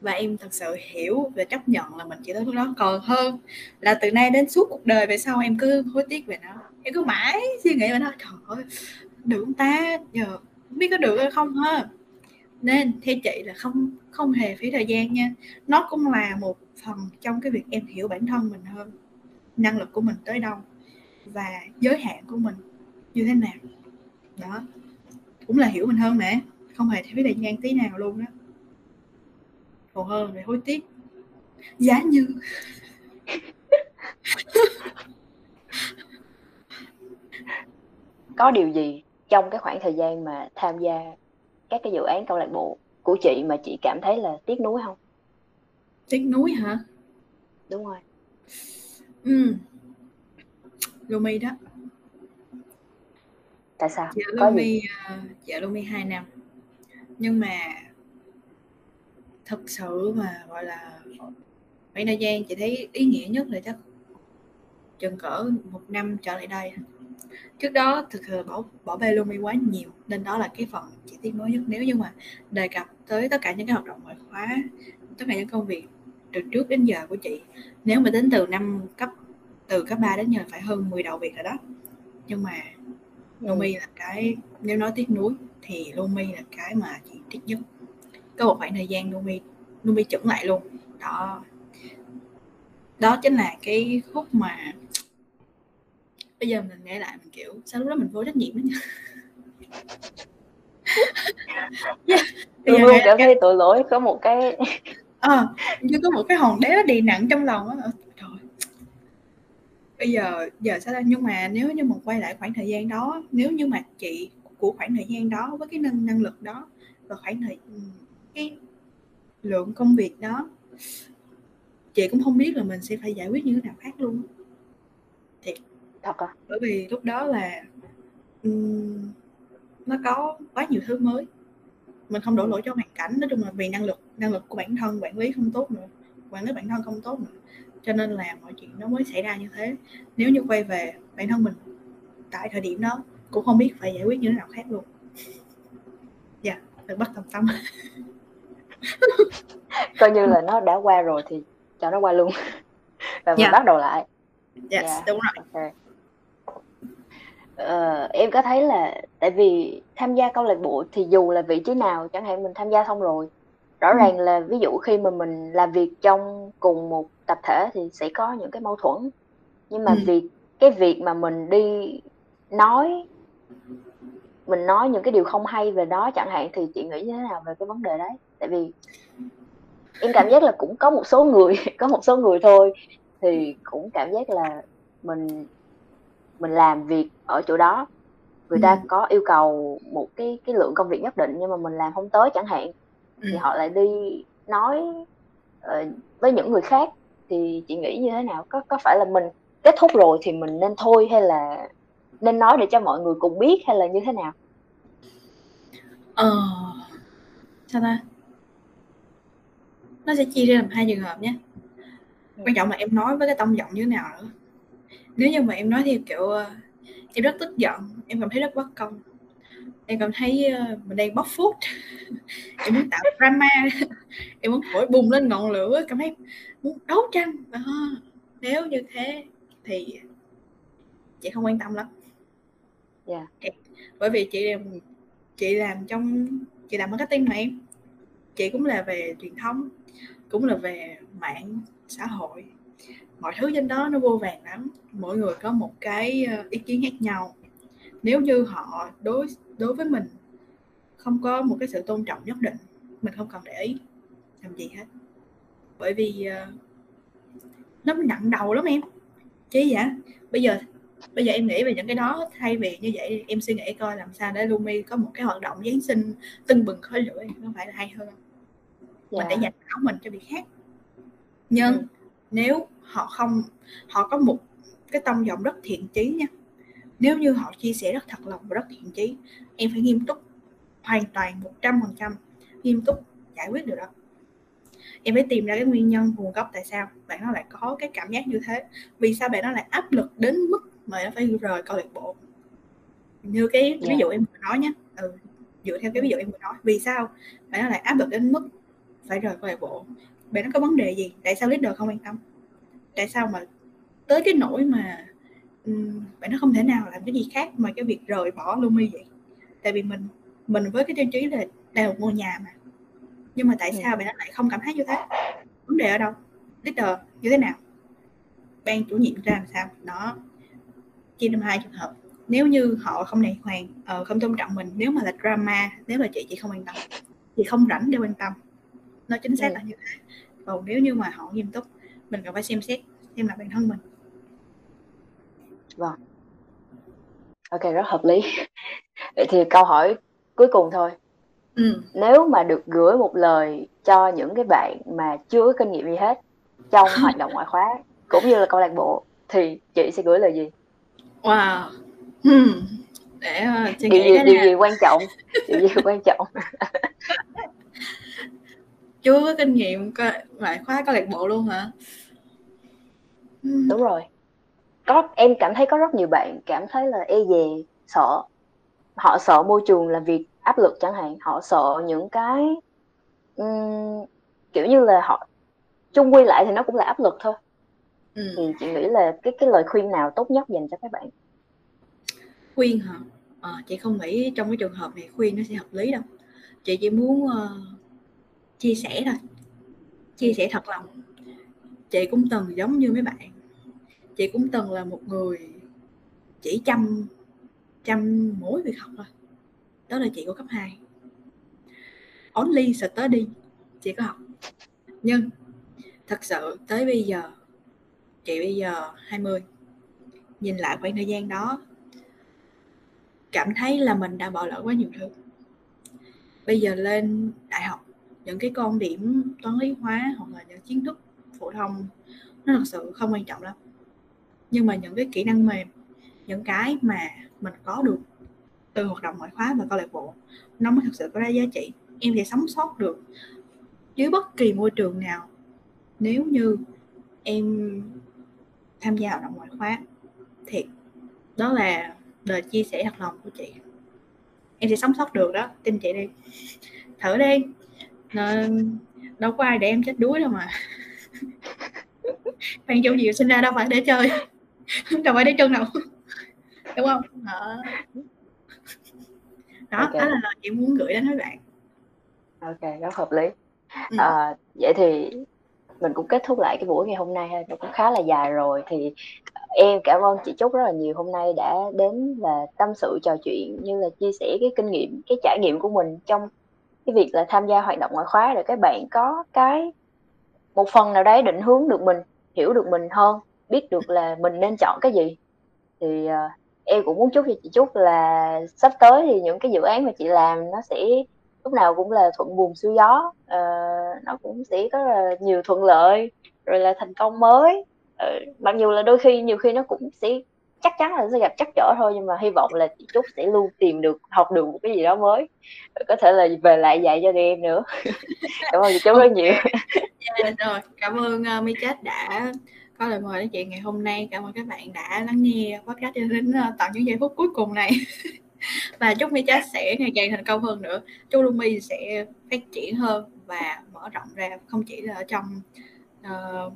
Và em thật sự hiểu và chấp nhận là mình chỉ tới mức đó. Còn hơn là từ nay đến suốt cuộc đời về sau em cứ hối tiếc về nó. Em cứ mãi suy nghĩ về nó. Trời ơi, được ta? Giờ không biết có được hay không ha. Nên theo chị là không không hề phí thời gian nha. Nó cũng là một phần trong cái việc em hiểu bản thân mình hơn, năng lực của mình tới đâu và giới hạn của mình như thế nào. Đó. Cũng là hiểu mình hơn nè không hề phí thời gian tí nào luôn đó còn hơn để hối tiếc. Giá như. (laughs) Có điều gì trong cái khoảng thời gian mà tham gia các cái dự án câu lạc bộ của chị mà chị cảm thấy là tiếc nuối không? Tiếc nuối hả? Đúng rồi. Ừ. Lumi đó tại sao? Dạ Lumi uh, dạ Lumi 2 năm. Nhưng mà thật sự mà gọi là khoảng thời gian chị thấy ý nghĩa nhất là chắc chừng cỡ một năm trở lại đây. Trước đó thực sự bỏ bỏ bê Lumi quá nhiều nên đó là cái phần chị tiếc nuối nhất. Nếu như mà đề cập tới tất cả những cái hoạt động ngoại khóa tất cả những công việc từ trước đến giờ của chị nếu mà tính từ năm cấp từ cấp 3 đến giờ phải hơn 10 đầu việc rồi đó. Nhưng mà Lumi ừ. là cái nếu nói tiếc nuối thì Lumi là cái mà chị tiếc nhất có một khoảng thời gian Lumi Lumi chững lại luôn đó đó chính là cái khúc mà bây giờ mình nghe lại mình kiểu sao lúc đó mình vô trách nhiệm đó nha yeah. tôi luôn cảm thấy tội lỗi có một cái ờ à, như có một cái hòn đá đè nặng trong lòng á bây giờ giờ sao ra nhưng mà nếu như mà quay lại khoảng thời gian đó nếu như mà chị của khoảng thời gian đó với cái năng năng lực đó và khoảng thời cái lượng công việc đó chị cũng không biết là mình sẽ phải giải quyết như thế nào khác luôn thiệt. Thật à? Bởi vì lúc đó là um, nó có quá nhiều thứ mới. Mình không đổ lỗi cho hoàn cảnh nói chung là vì năng lực năng lực của bản thân quản lý không tốt nữa quản lý bản thân không tốt nữa cho nên là mọi chuyện nó mới xảy ra như thế. Nếu như quay về bản thân mình tại thời điểm đó cũng không biết phải giải quyết như thế nào khác luôn. Dạ đừng bắt tầm tâm. (laughs) Coi như là nó đã qua rồi thì cho nó qua luôn. (laughs) Và mình dạ. bắt đầu lại. Yes dạ đúng rồi. ok. Ờ, em có thấy là tại vì tham gia câu lạc bộ thì dù là vị trí nào chẳng hạn mình tham gia xong rồi rõ ừ. ràng là ví dụ khi mà mình làm việc trong cùng một tập thể thì sẽ có những cái mâu thuẫn nhưng mà Ừ. vì cái việc mà mình đi nói mình nói những cái điều không hay về đó chẳng hạn thì chị nghĩ như thế nào về cái vấn đề đấy tại vì em cảm giác là cũng có một số người (laughs) có một số người thôi thì cũng cảm giác là mình mình làm việc ở chỗ đó người Ừ. ta có yêu cầu một cái cái lượng công việc nhất định nhưng mà mình làm không tới chẳng hạn Ừ. thì họ lại đi nói ờ, với những người khác. Thì chị nghĩ như thế nào? Có có phải là mình kết thúc rồi thì mình nên thôi hay là nên nói để cho mọi người cùng biết hay là như thế nào? Ờ sao ta? Nó sẽ chia ra làm hai trường hợp nhé. Ừ. quan trọng là em nói với cái tông giọng như thế nào nữa. Nếu như mà em nói theo kiểu ờ, em rất tức giận em cảm thấy rất bất công em cảm thấy ờ, mình đang bóc phốt. (laughs) Em muốn tạo drama. (laughs) Em muốn thổi bùng lên ngọn lửa. Cảm thấy muốn đấu tranh. Đó. nếu như thế thì chị không quan tâm lắm. Dạ. Bởi vì chị làm chị làm trong chị làm marketing mà em. Chị cũng là về truyền thông cũng là về mạng xã hội. Mọi thứ trên đó nó vô vàng lắm. Mỗi người có một cái ờ, ý kiến khác nhau nếu như họ đối đối với mình không có một cái sự tôn trọng nhất định mình không cần để ý làm gì hết. Bởi vì ờ, nó nặng đầu lắm em. Chứ vậy? Bây giờ bây giờ em nghĩ về những cái đó thay vì như vậy em suy nghĩ coi làm sao để Lumi có một cái hoạt động Giáng sinh tưng bừng khói lửa nó phải là hay hơn. Không? mình để dạ. dành áo mình cho việc khác. Nhưng ừ. nếu họ không họ có một cái tông giọng rất thiện chí nha nếu như họ chia sẻ rất thật lòng và rất thiện chí em phải nghiêm túc hoàn toàn một trăm phần trăm nghiêm túc giải quyết được đó. Em phải tìm ra cái nguyên nhân nguồn gốc tại sao bạn nó lại có cái cảm giác như thế. Vì sao bạn nó lại áp lực đến mức mà nó phải rời câu lạc bộ? Như cái ví dạ dụ em vừa nói nhé. Ừ, dựa theo cái ví dụ em vừa nói. Vì sao bạn nó lại áp lực đến mức phải rời câu lạc bộ? Bạn nó có vấn đề gì? Tại sao leader không quan tâm? Tại sao mà tới cái nỗi mà bạn nó không thể nào làm cái gì khác mà cái việc rời bỏ Lumi vậy. Tại vì mình mình với cái tiêu chí là một ngôi nhà mà. Nhưng mà tại ừ. sao bạn nó lại không cảm thấy như thế? Vấn đề ở đâu? Leader như thế nào? Ban chủ nhiệm ra làm sao? Đó. Chia làm hai trường hợp. Nếu như họ không đàng hoàng ờ, không tôn trọng mình nếu mà là drama nếu là chị chị không quan tâm. Chị không rảnh để quan tâm. Nó chính xác ừ. là như thế. Còn nếu như mà họ nghiêm túc mình cần phải xem xét xem là bản thân mình vâng. Ok rất hợp lý. (laughs) Vậy thì câu hỏi cuối cùng thôi. Ừ. nếu mà được gửi một lời cho những cái bạn mà chưa có kinh nghiệm gì hết trong (laughs) hoạt động ngoại khóa cũng như là câu lạc bộ thì chị sẽ gửi lời gì? Wow. Hmm. để uh, suy điều nghĩ gì điều nào? gì quan trọng? Điều gì quan trọng? (laughs) Chưa có kinh nghiệm ngoại khóa câu lạc bộ luôn hả? Đúng rồi có em cảm thấy có rất nhiều bạn cảm thấy là e dè sợ. Họ sợ môi trường làm việc áp lực chẳng hạn. Họ sợ những cái ừm, kiểu như là họ chung quy lại thì nó cũng là áp lực thôi. Ừ. thì chị nghĩ là cái cái lời khuyên nào tốt nhất dành cho các bạn? Khuyên hả? Ờ, chị không nghĩ trong cái trường hợp này khuyên nó sẽ hợp lý đâu. Chị chỉ muốn uh, chia sẻ thôi. Chia sẻ thật lòng. Chị cũng từng giống như mấy bạn chị cũng từng là một người chỉ chăm chăm mỗi việc học thôi. Đó là chị của cấp 2 only study chị có học. Nhưng thật sự tới bây giờ, chị bây giờ 20 nhìn lại khoảng thời gian đó, cảm thấy là mình đã bỏ lỡ quá nhiều thứ. Bây giờ lên đại học, những cái con điểm toán lý hóa hoặc là những kiến thức phổ thông, nó thật sự không quan trọng lắm nhưng mà những cái kỹ năng mềm, những cái mà mình có được từ hoạt động ngoại khóa và câu lạc bộ, nó mới thực sự có ra giá trị. Em sẽ sống sót được dưới bất kỳ môi trường nào nếu như em tham gia hoạt động ngoại khóa. Thì đó là lời chia sẻ thật lòng của chị. Em sẽ sống sót được đó, tin chị đi. Thử đi. Nên đâu có ai để em chết đuối đâu mà. Bạn Châu Diệu sinh ra đâu phải để chơi. (laughs) đâu phải để chân đâu đúng không? Đó, đó okay. đó là lời chị muốn gửi đến các bạn. Ok rất hợp lý. Ừ. à, vậy thì mình cũng kết thúc lại cái buổi ngày hôm nay nó cũng khá là dài rồi. Thì em cảm ơn chị Trúc rất là nhiều hôm nay đã đến và tâm sự trò chuyện như là chia sẻ cái kinh nghiệm cái trải nghiệm của mình trong cái việc là tham gia hoạt động ngoại khóa để các bạn có cái một phần nào đấy định hướng được mình hiểu được mình hơn biết được là mình nên chọn cái gì. Thì uh, em cũng muốn chúc cho chị chúc là sắp tới thì những cái dự án mà chị làm nó sẽ lúc nào cũng là thuận buồm xuôi gió uh, nó cũng sẽ có là nhiều thuận lợi rồi là thành công mới. Uh, mặc dù là đôi khi nhiều khi nó cũng sẽ chắc chắn là sẽ gặp chắc trở thôi nhưng mà hy vọng là chị Trúc sẽ luôn tìm được học được một cái gì đó mới có thể là về lại dạy cho em nữa. (laughs) Cảm ơn chị Trúc rất nhiều. Yeah, (laughs) dạ, rồi cảm ơn uh, Mi Chết đã có lời mời đến chị ngày hôm nay. Cảm ơn các bạn đã lắng nghe podcast cho đến uh, tận những giây phút cuối cùng này. (laughs) Và chúc My Chat sẽ ngày càng thành công hơn nữa. Chúc Lumi sẽ phát triển hơn và mở rộng ra không chỉ là ở trong uh,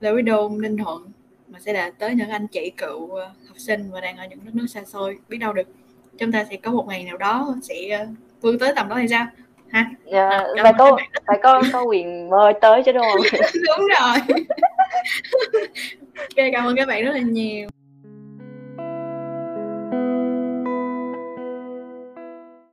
Lê Quý Đôn, Ninh Thuận mà sẽ là tới những anh chị cựu ờ, học sinh và đang ở những đất nước xa xôi. Biết đâu được chúng ta sẽ có một ngày nào đó sẽ ờ, vươn tới tầm đó thì sao? Ha? Dạ, à, phải có phải có có quyền mơ tới chứ đúng không? (laughs) Đúng rồi ok cảm ơn các bạn rất là nhiều.